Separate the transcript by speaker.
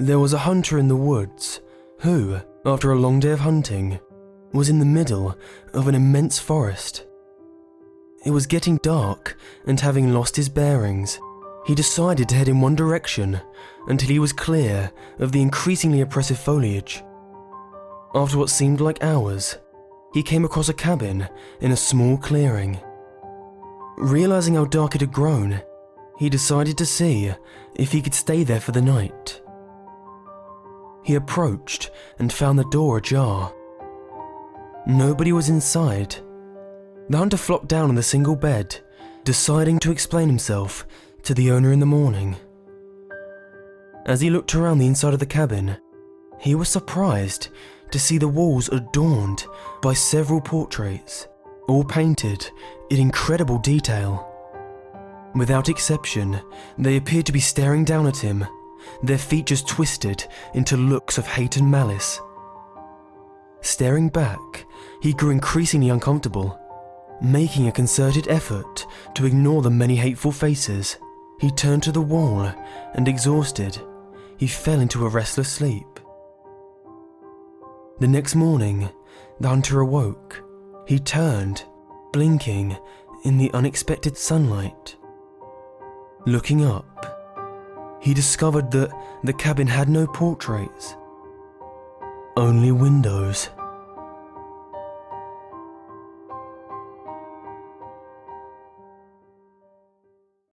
Speaker 1: There was a hunter in the woods who, after a long day of hunting, was in the middle of an immense forest. It was getting dark, and having lost his bearings, he decided to head in one direction until he was clear of the increasingly oppressive foliage. After what seemed like hours, he came across a cabin in a small clearing. Realizing how dark it had grown, he decided to see if he could stay there for the night. He approached and found the door ajar. Nobody was inside. The hunter flopped down on the single bed, deciding to explain himself to the owner in the morning. As he looked around the inside of the cabin, he was surprised to see the walls adorned by several portraits, all painted in incredible detail. Without exception, they appeared to be staring down at him, their features twisted into looks of hate and malice. Staring back, he grew increasingly uncomfortable. Making a concerted effort to ignore the many hateful faces, he turned to the wall and, exhausted, he fell into a restless sleep. The next morning, the hunter awoke. He turned, blinking in the unexpected sunlight. Looking up, he discovered that the cabin had no portraits, only windows.